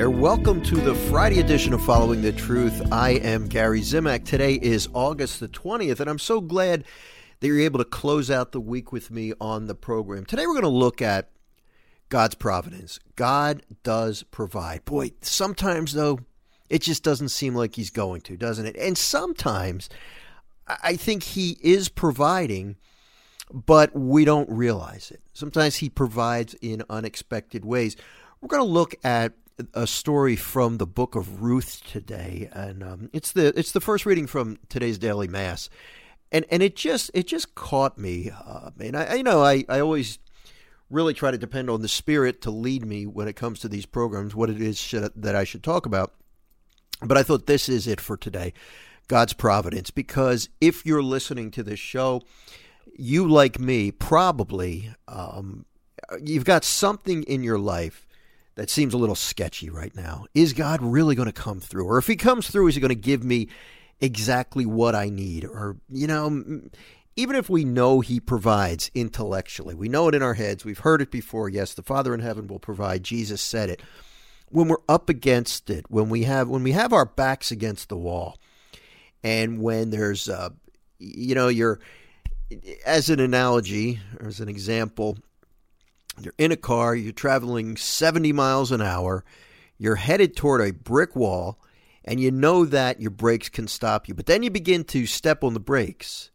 there. Welcome to the Friday edition of Following the Truth. I am Gary Zimak. Today is August the 20th, and I'm so glad that you're able to close out the week with me on the program. Today we're going to look at God's providence. God does provide. Boy, sometimes, though, it just doesn't seem like He's going to, doesn't it? And sometimes I think He is providing but we don't realize it. Sometimes he provides in unexpected ways. We're going to look at a story from the book of Ruth today, and um, it's the it's the first reading from today's daily mass, and and it just it just caught me. Uh, and I you know I I always really try to depend on the spirit to lead me when it comes to these programs, what it is should, that I should talk about. But I thought this is it for today, God's providence, because if you're listening to this show, you like me probably um, you've got something in your life that seems a little sketchy right now. Is God really going to come through? Or if he comes through, is he going to give me exactly what I need? Or, you know, even if we know he provides intellectually, we know it in our heads, we've heard it before. Yes, the Father in heaven will provide. Jesus said it. When we're up against it, when we have when we have our backs against the wall, and when there's uh, you know, you're as an analogy or as an example, you're in a car, you're traveling 70 miles an hour, you're headed toward a brick wall, and you know that your brakes can stop you. But then you begin to step on the brakes,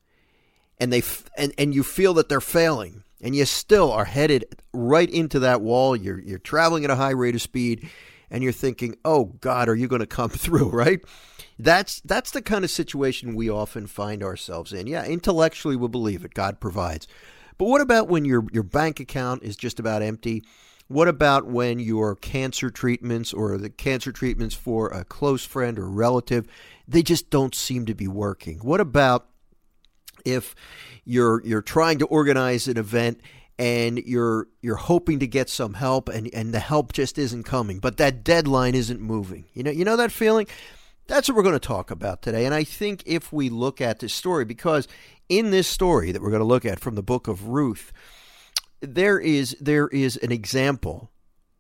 and they f- and, and you feel that they're failing, and you still are headed right into that wall. You're you're traveling at a high rate of speed, and you're thinking, "Oh God, are you going to come through?" Right? That's that's the kind of situation we often find ourselves in. Yeah, intellectually we believe it. God provides. But what about when your your bank account is just about empty? What about when your cancer treatments or the cancer treatments for a close friend or relative, they just don't seem to be working? What about if you're you're trying to organize an event and you're you're hoping to get some help and, and the help just isn't coming, but that deadline isn't moving. You know you know that feeling? That's what we're going to talk about today. And I think if we look at this story, because in this story that we're going to look at from the book of Ruth, there is there is an example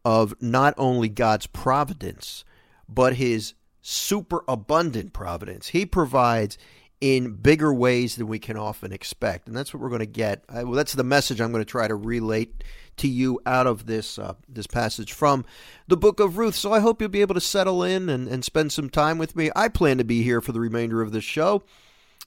of not only God's providence, but his super abundant providence. He provides in bigger ways than we can often expect. And that's what we're going to get. Well, that's the message I'm going to try to relate to you out of this uh, this passage from the book of Ruth. So I hope you'll be able to settle in and, and spend some time with me. I plan to be here for the remainder of this show.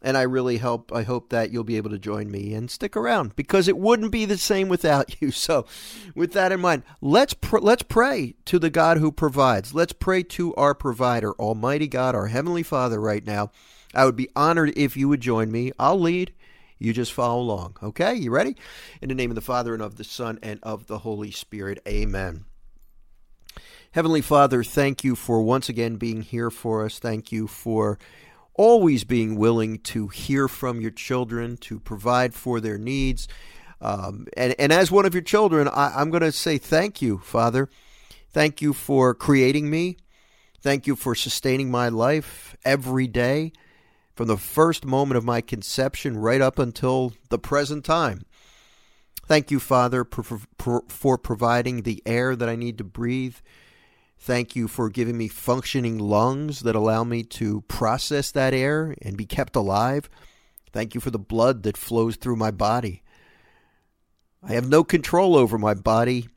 And I really hope I hope that you'll be able to join me and stick around because it wouldn't be the same without you. So, with that in mind, let's pr- let's pray to the God who provides. Let's pray to our provider, Almighty God, our heavenly Father right now. I would be honored if you would join me. I'll lead. You just follow along. Okay? You ready? In the name of the Father, and of the Son, and of the Holy Spirit. Amen. Heavenly Father, thank you for once again being here for us. Thank you for always being willing to hear from your children, to provide for their needs. Um, and, and as one of your children, I, I'm going to say thank you, Father. Thank you for creating me. Thank you for sustaining my life every day from the first moment of my conception right up until the present time. Thank you, Father, for providing the air that I need to breathe. Thank you for giving me functioning lungs that allow me to process that air and be kept alive. Thank you for the blood that flows through my body. I have no control over my body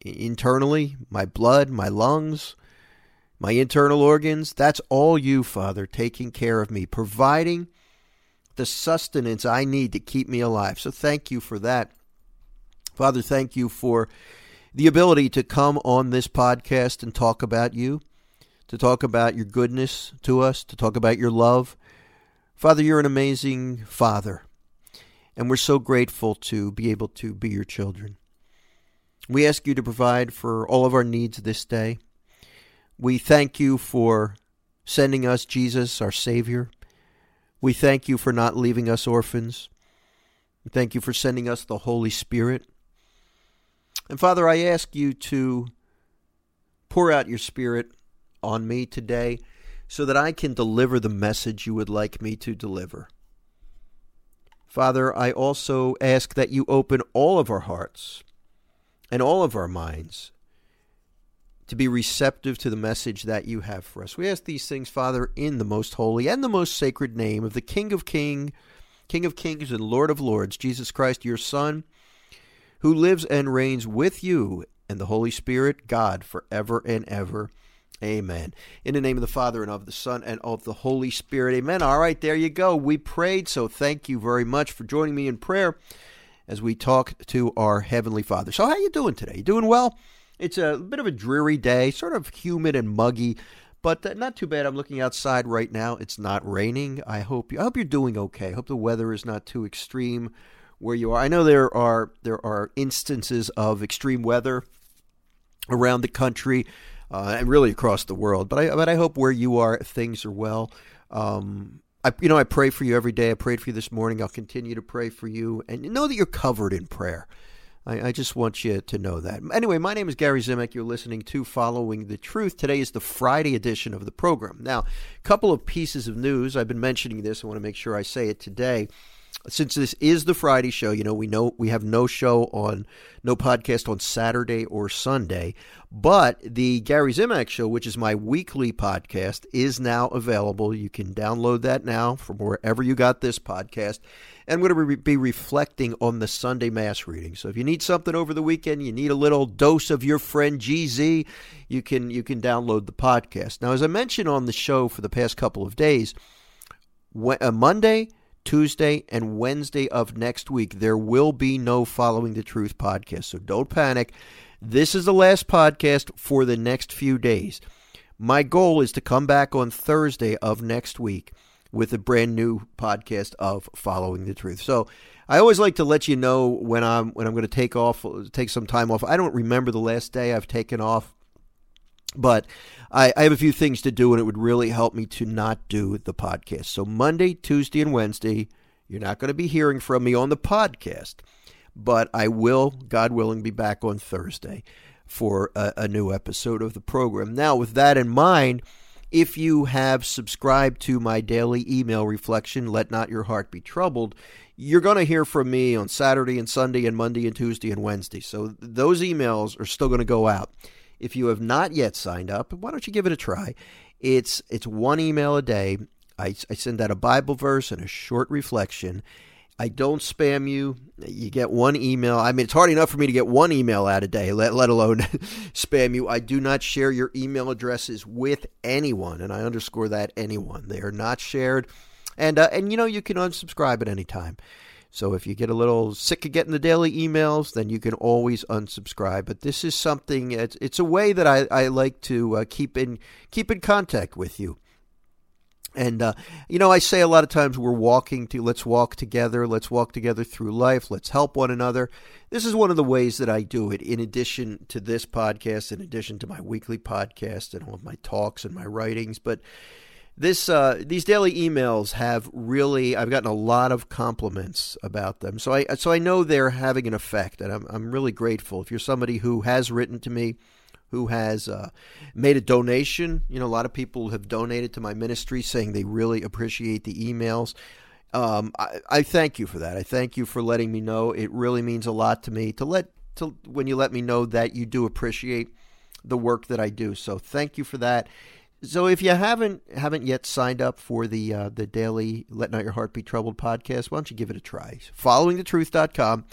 internally, my blood, my lungs, my internal organs, that's all you, Father, taking care of me, providing the sustenance I need to keep me alive. So thank you for that. Father, thank you for the ability to come on this podcast and talk about you, to talk about your goodness to us, to talk about your love. Father, you're an amazing Father, and we're so grateful to be able to be your children. We ask you to provide for all of our needs this day. We thank you for sending us Jesus, our Savior. We thank you for not leaving us orphans. We thank you for sending us the Holy Spirit. And Father, I ask you to pour out your Spirit on me today so that I can deliver the message you would like me to deliver. Father, I also ask that you open all of our hearts and all of our minds to be receptive to the message that you have for us. We ask these things, Father, in the most holy and the most sacred name of the King of King, King of Kings and Lord of Lords, Jesus Christ, your Son, who lives and reigns with you and the Holy Spirit, God, forever and ever. Amen. In the name of the Father and of the Son and of the Holy Spirit. Amen. All right, there you go. We prayed, so thank you very much for joining me in prayer as we talk to our heavenly Father. So how you doing today? You doing well? It's a bit of a dreary day, sort of humid and muggy, but uh, not too bad. I'm looking outside right now. It's not raining. I hope you I hope you're doing okay. I hope the weather is not too extreme where you are. I know there are there are instances of extreme weather around the country uh, and really across the world. But I but I hope where you are things are well. Um, I you know I pray for you every day. I prayed for you this morning. I'll continue to pray for you, and know that you're covered in prayer. I, I just want you to know that. Anyway, my name is Gary Zimak. You're listening to Following the Truth. Today is the Friday edition of the program. Now, a couple of pieces of news. I've been mentioning this. I want to make sure I say it today since this is the Friday show, you know, we know we have no show on, no podcast on Saturday or Sunday, but the Gary Zimak show, which is my weekly podcast, is now available. You can download that now from wherever you got this podcast. And I'm going to be reflecting on the Sunday Mass reading. So if you need something over the weekend, you need a little dose of your friend GZ, you can you can download the podcast. Now, as I mentioned on the show for the past couple of days, uh, Monday Tuesday and Wednesday of next week, there will be no Following the Truth podcast. So don't panic. This is the last podcast for the next few days. My goal is to come back on Thursday of next week with a brand new podcast of Following the Truth. So I always like to let you know when I'm when I'm going to take off, take some time off. I don't remember the last day I've taken off but I, I, have a few things to do, and it would really help me to not do the podcast. So, Monday, Tuesday, and Wednesday, you're not going to be hearing from me on the podcast, but I will, God willing, be back on Thursday for a, a new episode of the program. Now, with that in mind, if you have subscribed to my daily email reflection, Let Not Your Heart Be Troubled, you're going to hear from me on Saturday and Sunday and Monday and Tuesday and Wednesday. So those emails are still going to go out. If you have not yet signed up, why don't you give it a try? It's it's one email a day. I, I send out a Bible verse and a short reflection. I don't spam you. You get one email. I mean, it's hard enough for me to get one email out a day, let, let alone spam you. I do not share your email addresses with anyone, and I underscore that anyone. They are not shared. And, uh, and you know, you can unsubscribe at any time. So if you get a little sick of getting the daily emails, then you can always unsubscribe. But this is something. It's, it's a way that I, I like to uh, keep in keep in contact with you. And uh, you know, I say a lot of times we're walking to let's walk together, let's walk together through life, let's help one another. This is one of the ways that I do it. In addition to this podcast, in addition to my weekly podcast and all of my talks and my writings, but this uh, these daily emails have really I've gotten a lot of compliments about them. So I so I know they're having an effect, and I'm I'm really grateful. If you're somebody who has written to me, who has uh, made a donation, you know, a lot of people have donated to my ministry, saying they really appreciate the emails. Um, I, I thank you for that. I thank you for letting me know. It really means a lot to me to let to when you let me know that you do appreciate the work that I do. So thank you for that. So if you haven't haven't yet signed up for the uh, the daily Let Not Your Heart Be Troubled podcast, why don't you give it a try? Followingthetruth.com.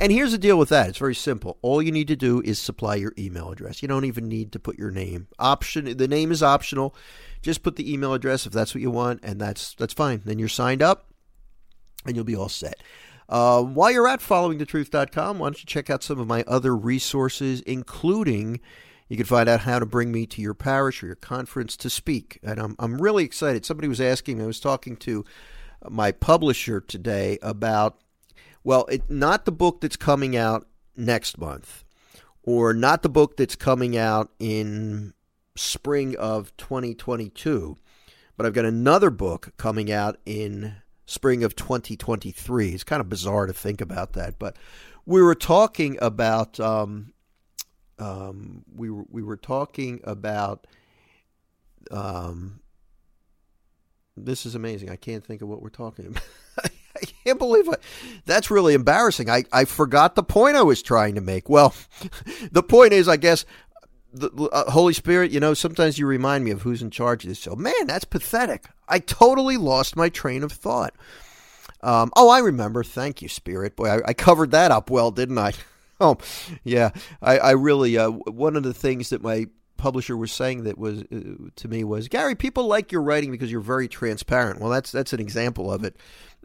And here's the deal with that. It's very simple. All you need to do is supply your email address. You don't even need to put your name. Option the name is optional. Just put the email address if that's what you want, and that's that's fine. Then you're signed up and you'll be all set. Uh, while you're at followingthetruth.com, why don't you check out some of my other resources, including you can find out how to bring me to your parish or your conference to speak. And I'm, I'm really excited. Somebody was asking me, I was talking to my publisher today about, well, it, not the book that's coming out next month or not the book that's coming out in spring of 2022, but I've got another book coming out in spring of 2023. It's kind of bizarre to think about that, but we were talking about um, um, we were we were talking about. Um, this is amazing. I can't think of what we're talking about. I can't believe it. That's really embarrassing. I, I forgot the point I was trying to make. Well, the point is, I guess the, uh, Holy Spirit, you know, sometimes you remind me of who's in charge of this show. Man, that's pathetic. I totally lost my train of thought. Um, oh, I remember. Thank you, Spirit. Boy, I, I, covered that up well, didn't I? Oh, yeah. I, I really, uh, one of the things that my publisher was saying that was uh, to me was Gary, people like your writing because you're very transparent. Well, that's that's an example of it,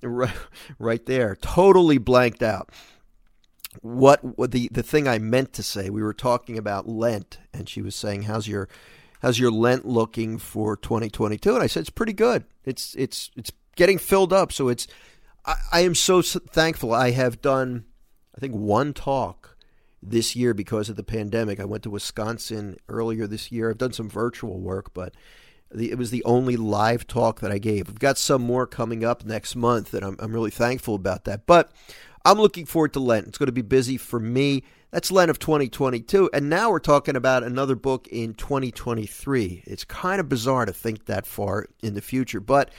right, right there. Totally blanked out what, what the the thing I meant to say. We were talking about Lent, and she was saying, "How's your how's your Lent looking for 2022?" And I said, "It's pretty good. It's it's it's getting filled up. So it's I, I am so thankful. I have done, I think, one talk this year because of the pandemic. I went to Wisconsin earlier this year. I've done some virtual work, but the, it was the only live talk that I gave. I've got some more coming up next month, and I'm, I'm really thankful about that. But I'm looking forward to Lent. It's going to be busy for me. That's Lent of 2022. And now we're talking about another book in 2023. It's kind of bizarre to think that far in the future, but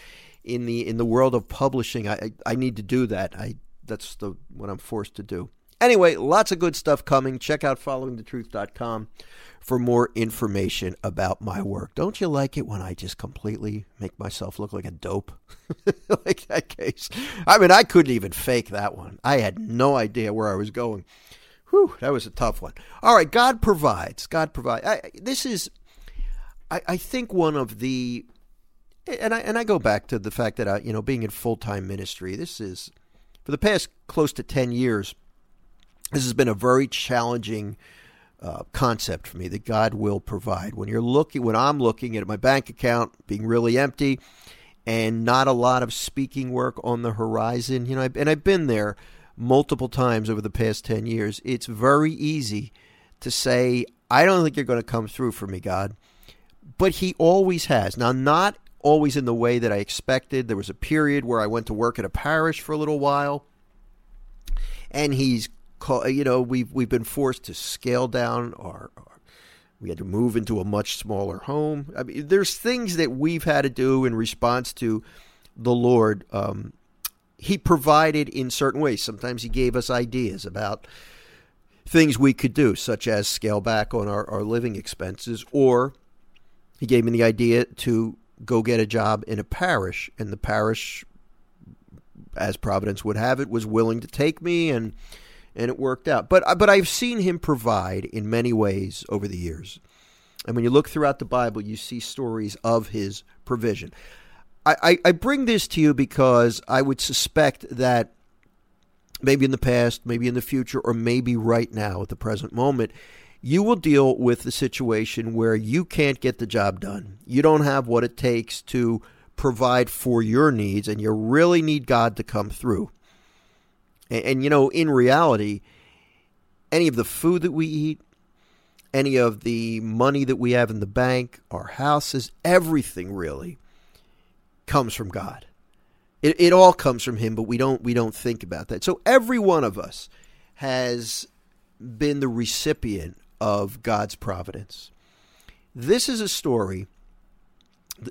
in the in the world of publishing, I I, need to do that. I that's the what I'm forced to do. Anyway, lots of good stuff coming. Check out followingthetruth.com for more information about my work. Don't you like it when I just completely make myself look like a dope? like that case. I mean, I couldn't even fake that one. I had no idea where I was going. Whew, that was a tough one. All right, God provides. God provides. I, this is, I, I think, one of the, and I and I go back to the fact that I, you know, being in full time ministry. This is for the past close to ten years. This has been a very challenging uh, concept for me that God will provide. When you're looking, when I'm looking at my bank account being really empty, and not a lot of speaking work on the horizon, you know, and I've been there multiple times over the past ten years. It's very easy to say, "I don't think you're going to come through for me, God," but He always has. Now, not always in the way that I expected. There was a period where I went to work at a parish for a little while, and He's you know, we've we've been forced to scale down our, our, we had to move into a much smaller home. I mean, there's things that we've had to do in response to the Lord. Um, he provided in certain ways. Sometimes He gave us ideas about things we could do, such as scale back on our, our living expenses, or He gave me the idea to go get a job in a parish, and the parish, as Providence would have it, was willing to take me and and it worked out. But uh, but I've seen him provide in many ways over the years. And when you look throughout the Bible, you see stories of his provision. I, I, I bring this to you because I would suspect that maybe in the past, maybe in the future, or maybe right now at the present moment, you will deal with the situation where you can't get the job done. You don't have what it takes to provide for your needs, and you really need God to come through. And, and, you know, in reality, any of the food that we eat, any of the money that we have in the bank, our houses, everything really comes from God. It, it all comes from Him, but we don't we don't think about that. So every one of us has been the recipient of God's providence. This is a story,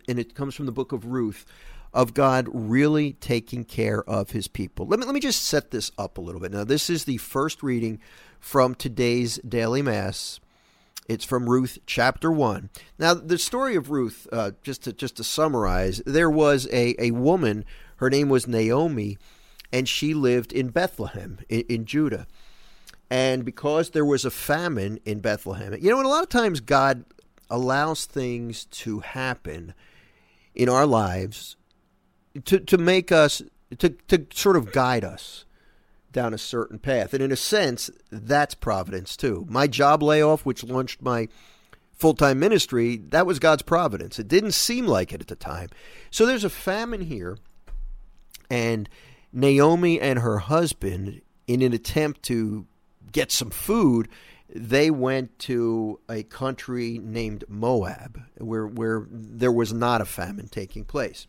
and it comes from the book of Ruth, of God really taking care of his people. Let me, let me just set this up a little bit. Now, this is the first reading from today's daily Mass. It's from Ruth chapter 1. Now, the story of Ruth, uh, just, to, just to summarize, there was a, a woman, her name was Naomi, and she lived in Bethlehem in, in Judah. And because there was a famine in Bethlehem, you know, and a lot of times God allows things to happen in our lives to to make us to to sort of guide us down a certain path. And in a sense, that's providence too. My job layoff, which launched my full time ministry, that was God's providence. It didn't seem like it at the time. So there's a famine here, and Naomi and her husband, in an attempt to get some food, they went to a country named Moab, where where there was not a famine taking place.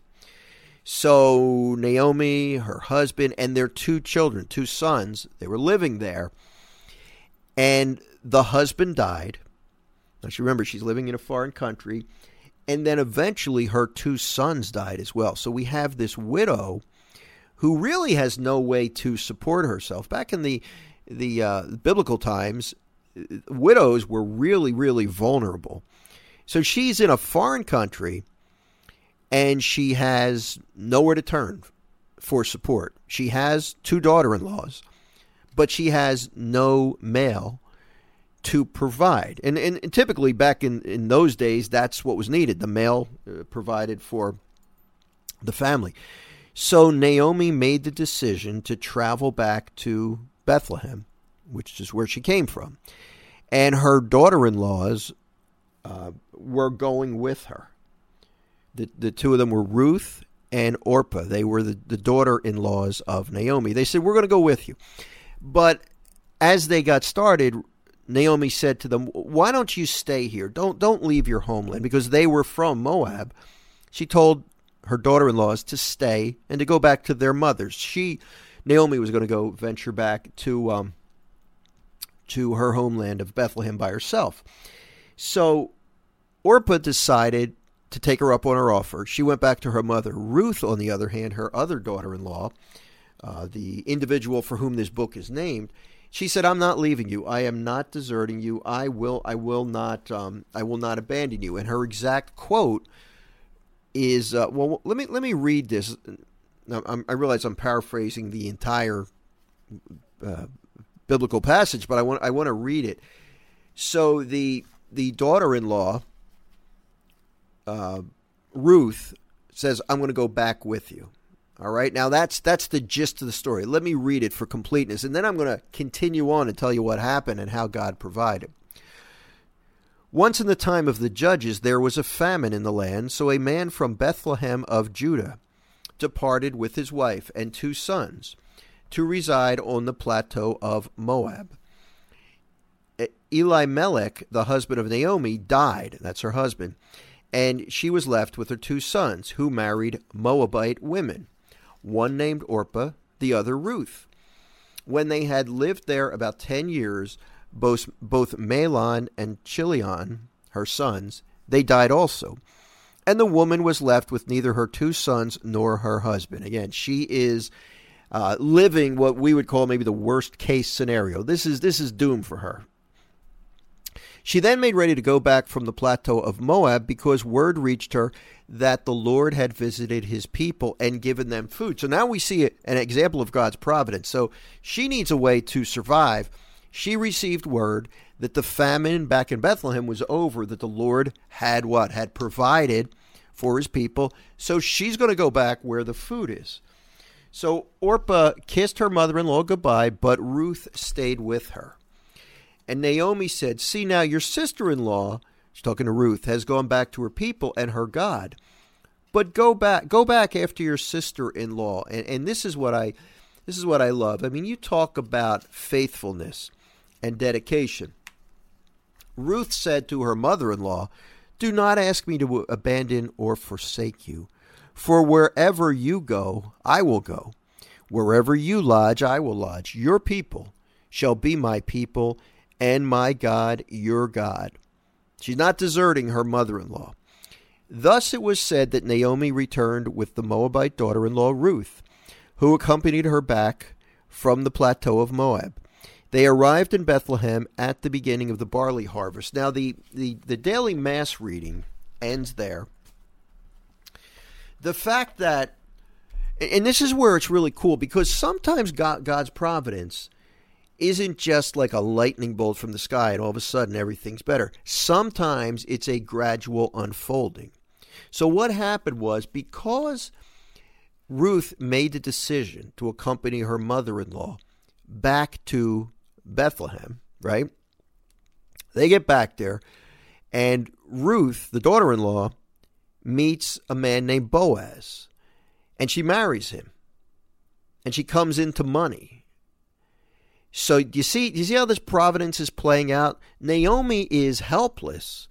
So Naomi, her husband, and their two children, two sons, they were living there. And the husband died. Now, she remember she's living in a foreign country. And then eventually her two sons died as well. So we have this widow who really has no way to support herself. Back in the the uh, biblical times, widows were really, really vulnerable. So she's in a foreign country and she has nowhere to turn for support. She has two daughter in laws, but she has no male to provide. And, and, typically, back in, in those days, that's what was needed. The male uh, provided for the family. So Naomi made the decision to travel back to Bethlehem, which is where she came from. And her daughter in laws uh, were going with her. The, the two of them were Ruth and Orpah. They were the, the daughter in laws of Naomi. They said, We're going to go with you. But as they got started, Naomi said to them, "Why don't you stay here? Don't don't leave your homeland because they were from Moab." She told her daughter-in-laws to stay and to go back to their mothers. She Naomi was going to go venture back to um, to her homeland of Bethlehem by herself. So Orpah decided to take her up on her offer. She went back to her mother. Ruth, on the other hand, her other daughter-in-law, uh, the individual for whom this book is named, she said, "I'm not leaving you. I am not deserting you. I will. I will not. Um, I will not abandon you." And her exact quote is, uh, "Well, let me let me read this." Now, i realize I'm paraphrasing the entire uh, biblical passage, but I want I want to read it. So the the daughter-in-law, uh, Ruth, says, "I'm going to go back with you." All right. Now that's that's the gist of the story. Let me read it for completeness, and then I'm going to continue on and tell you what happened and how God provided. Once in the time of the judges, there was a famine in the land, so a man from Bethlehem of Judah departed with his wife and two sons to reside on the plateau of Moab. Elimelech, the husband of Naomi, died. That's her husband. And she was left with her two sons, who married Moabite women one named Orpah, the other Ruth. When they had lived there about ten years, both, both Mahlon and Chilion, her sons, they died also. And the woman was left with neither her two sons nor her husband. Again, she is uh, living what we would call maybe the worst case scenario. This is this is doom for her. She then made ready to go back from the plateau of Moab because word reached her that the Lord had visited his people and given them food. So now we see an example of God's providence. So she needs a way to survive. She received word that the famine back in Bethlehem was over, that the Lord had what? Had provided for his people. So she's going to go back where the food is. So Orpah kissed her mother in law goodbye, but Ruth stayed with her. And Naomi said, See now, your sister in law She's talking to Ruth, has gone back to her people and her God. But go back go back after your sister in law. And and this is what I this is what I love. I mean, you talk about faithfulness and dedication. Ruth said to her mother in law, Do not ask me to abandon or forsake you, for wherever you go, I will go. Wherever you lodge, I will lodge. Your people shall be my people, and my God your God. She's not deserting her mother in law. Thus it was said that Naomi returned with the Moabite daughter in law Ruth, who accompanied her back from the plateau of Moab. They arrived in Bethlehem at the beginning of the barley harvest. Now, the, the, the daily mass reading ends there. The fact that, and this is where it's really cool because sometimes God, God's providence isn't just like a lightning bolt from the sky and all of a sudden everything's better. Sometimes it's a gradual unfolding. So, what happened was because Ruth made the decision to accompany her mother in law back to Bethlehem, right? They get back there, and Ruth, the daughter in law, meets a man named Boaz, and she marries him. And she comes into money so you see, you see how this providence is playing out? Naomi is helpless,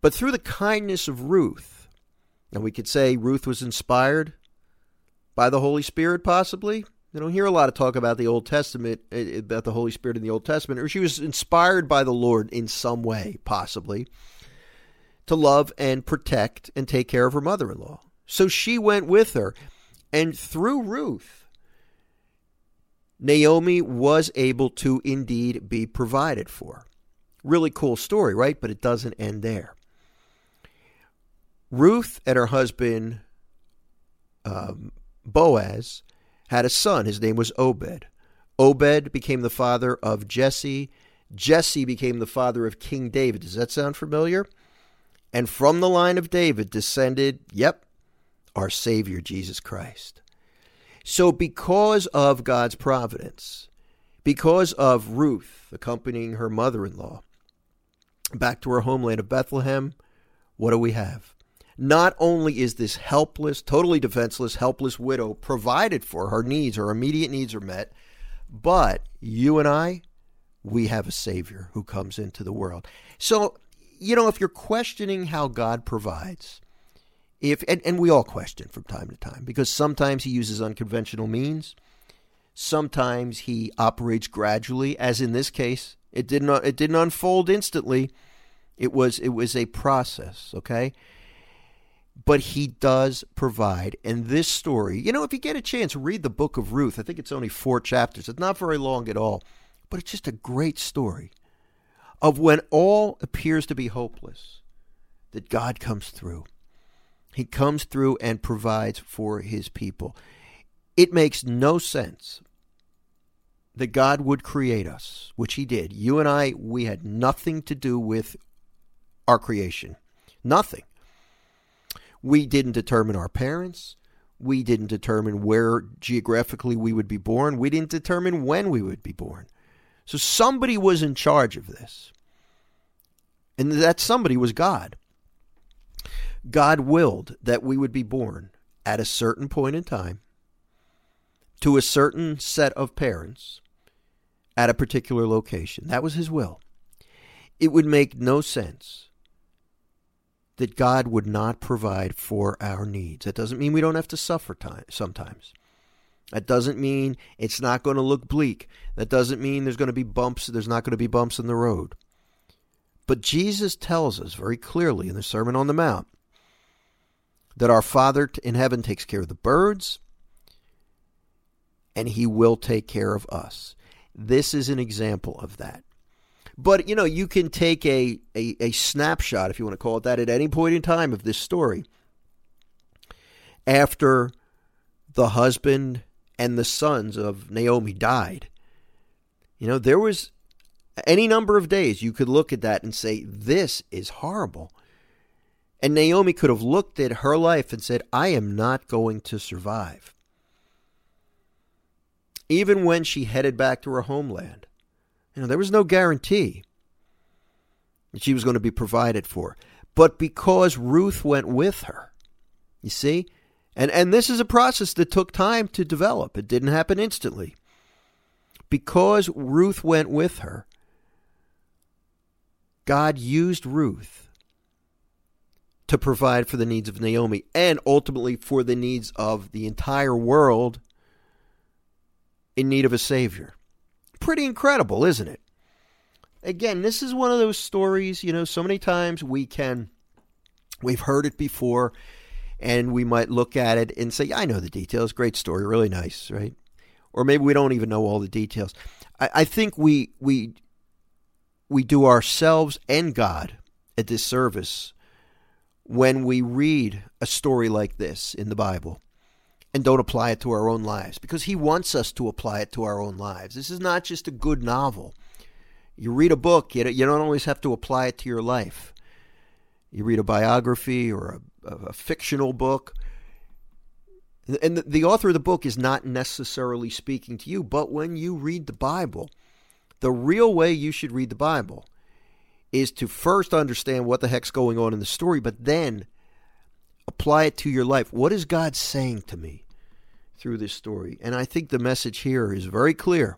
but through the kindness of Ruth, and we could say Ruth was inspired by the Holy Spirit, possibly. You don't hear a lot of talk about the Old Testament, eh, eh, about the Holy Spirit in the Old Testament, or she was inspired by the Lord in some way, possibly, to love and protect and take care of her mother in law. So she went with her. And through Ruth, Naomi was able to indeed be provided for. Really cool story, right? But it doesn't end there. Ruth and her husband um, Boaz had a son. His name was Obed. Obed became the father of Jesse. Jesse became the father of King David. Does that sound familiar? And from the line of David descended, yep, our Savior, Jesus Christ. So, because of God's providence, because of Ruth accompanying her mother in law back to her homeland of Bethlehem, what do we have? Not only is this helpless, totally defenseless, helpless widow provided for, her needs, her immediate needs are met, but you and I, we have a Savior who comes into the world. So, you know, if you're questioning how God provides, if and, and we all question from time to time because sometimes he uses unconventional means, sometimes he operates gradually, as in this case, it didn't it didn't unfold instantly. It was it was a process, okay? But he does provide. And this story, you know, if you get a chance, read the book of Ruth. I think it's only four chapters. It's not very long at all, but it's just a great story of when all appears to be hopeless, that God comes through. He comes through and provides for his people. It makes no sense that God would create us, which he did. You and I, we had nothing to do with our creation. Nothing. We didn't determine our parents. We didn't determine where geographically we would be born. We didn't determine when we would be born. So somebody was in charge of this. And that somebody was God. God willed that we would be born at a certain point in time to a certain set of parents at a particular location. That was his will. It would make no sense that God would not provide for our needs. That doesn't mean we don't have to suffer time, sometimes. That doesn't mean it's not going to look bleak. That doesn't mean there's going to be bumps, there's not going to be bumps in the road. But Jesus tells us very clearly in the Sermon on the Mount that our Father in heaven takes care of the birds and he will take care of us. This is an example of that. But you know, you can take a, a, a snapshot, if you want to call it that, at any point in time of this story. After the husband and the sons of Naomi died, you know, there was any number of days you could look at that and say, This is horrible. And Naomi could have looked at her life and said, I am not going to survive. Even when she headed back to her homeland, you know, there was no guarantee that she was going to be provided for. But because Ruth went with her, you see, and, and this is a process that took time to develop, it didn't happen instantly. Because Ruth went with her, God used Ruth to provide for the needs of Naomi and ultimately for the needs of the entire world in need of a Savior. Pretty incredible, isn't it? Again, this is one of those stories, you know, so many times we can, we've heard it before, and we might look at it and say, yeah, I know the details. Great story, really nice, right? Or maybe we don't even know all the details. I, I think we, we, we do ourselves and God a disservice when we read a story like this in the Bible and don't apply it to our own lives because he wants us to apply it to our own lives. This is not just a good novel. You read a book, you don't always have to apply it to your life. You read a biography or a, a fictional book, and the, the author of the book is not necessarily speaking to you, but when you read the Bible, the real way you should read the Bible is to first understand what the heck's going on in the story, but then apply it to your life. What is God saying to me through this story? And I think the message here is very clear.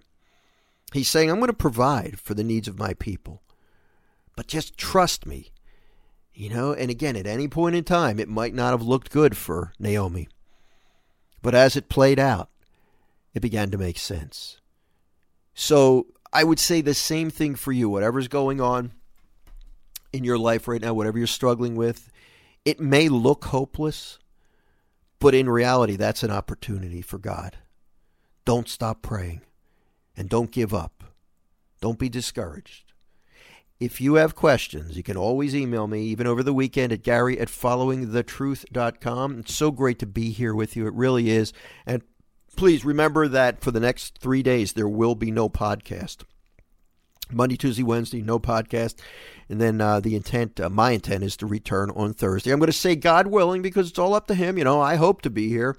He's saying, I'm going to provide for the needs of my people, but just trust me. You know, and again, at any point in time, it might not have looked good for Naomi. But as it played out, it began to make sense. So I would say the same thing for you. Whatever's going on in your life right now, whatever you're struggling with, it may look hopeless, but in reality, that's an opportunity for God. Don't stop praying. And don't give up. Don't be discouraged. If you have questions, you can always email me, even over the weekend, at gary at followingthetruth.com. It's so great to be here with you. It really is. And please remember that for the next three days, there will be no podcast. Monday, Tuesday, Wednesday, no podcast. And then uh, the intent, uh, my intent is to return on Thursday. I'm going to say God willing because it's all up to Him. You know, I hope to be here,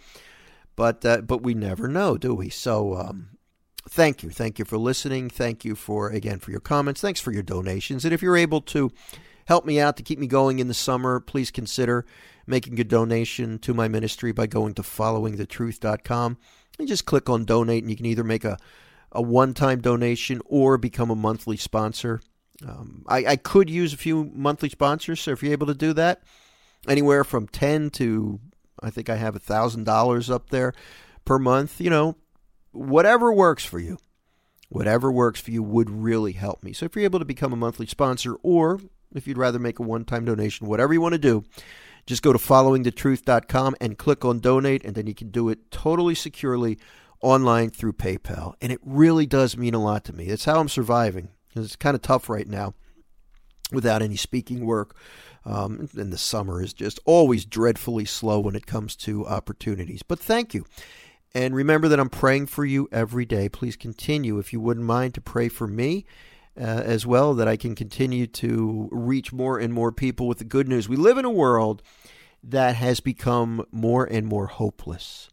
but uh, but we never know, do we? So um, thank you, thank you for listening. Thank you for again for your comments. Thanks for your donations. And if you're able to help me out to keep me going in the summer, please consider making a donation to my ministry by going to followingthetruth.com and just click on donate, and you can either make a a one time donation or become a monthly sponsor. Um, I, I, could use a few monthly sponsors, so if you're able to do that, anywhere from 10 to I think I have $1,000 up there per month, you know, whatever works for you. Whatever works for you would really help me. So if you're able to become a monthly sponsor or if you'd rather make a one time donation, whatever you want to do, just go to followingthetruth.com and click on donate, and then you can do it totally securely online through PayPal. And it really does mean a lot to me. It's how I'm surviving. It's kind of tough right now without any speaking work. Um, and the summer is just always dreadfully slow when it comes to opportunities. But thank you. And remember that I'm praying for you every day. Please continue, if you wouldn't mind, to pray for me. Uh, as well, that I can continue to reach more and more people with the good news. We live in a world that has become more and more hopeless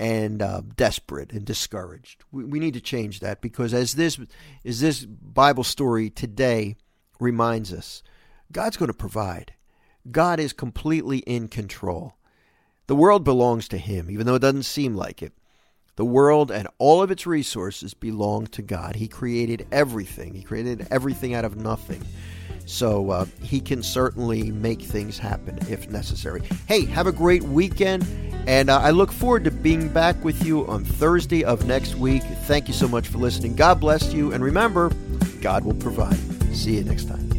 and uh, desperate and discouraged. We, we need to change that because as this as this Bible story today reminds us, God's going to provide. God is completely in control. The world belongs to Him, even though it doesn't seem like it. The world and all of its resources belong to God. He created everything. He created everything out of nothing. So uh, he can certainly make things happen if necessary. Hey, have a great weekend. And uh, I look forward to being back with you on Thursday of next week. Thank you so much for listening. God bless you. And remember, God will provide. See you next time.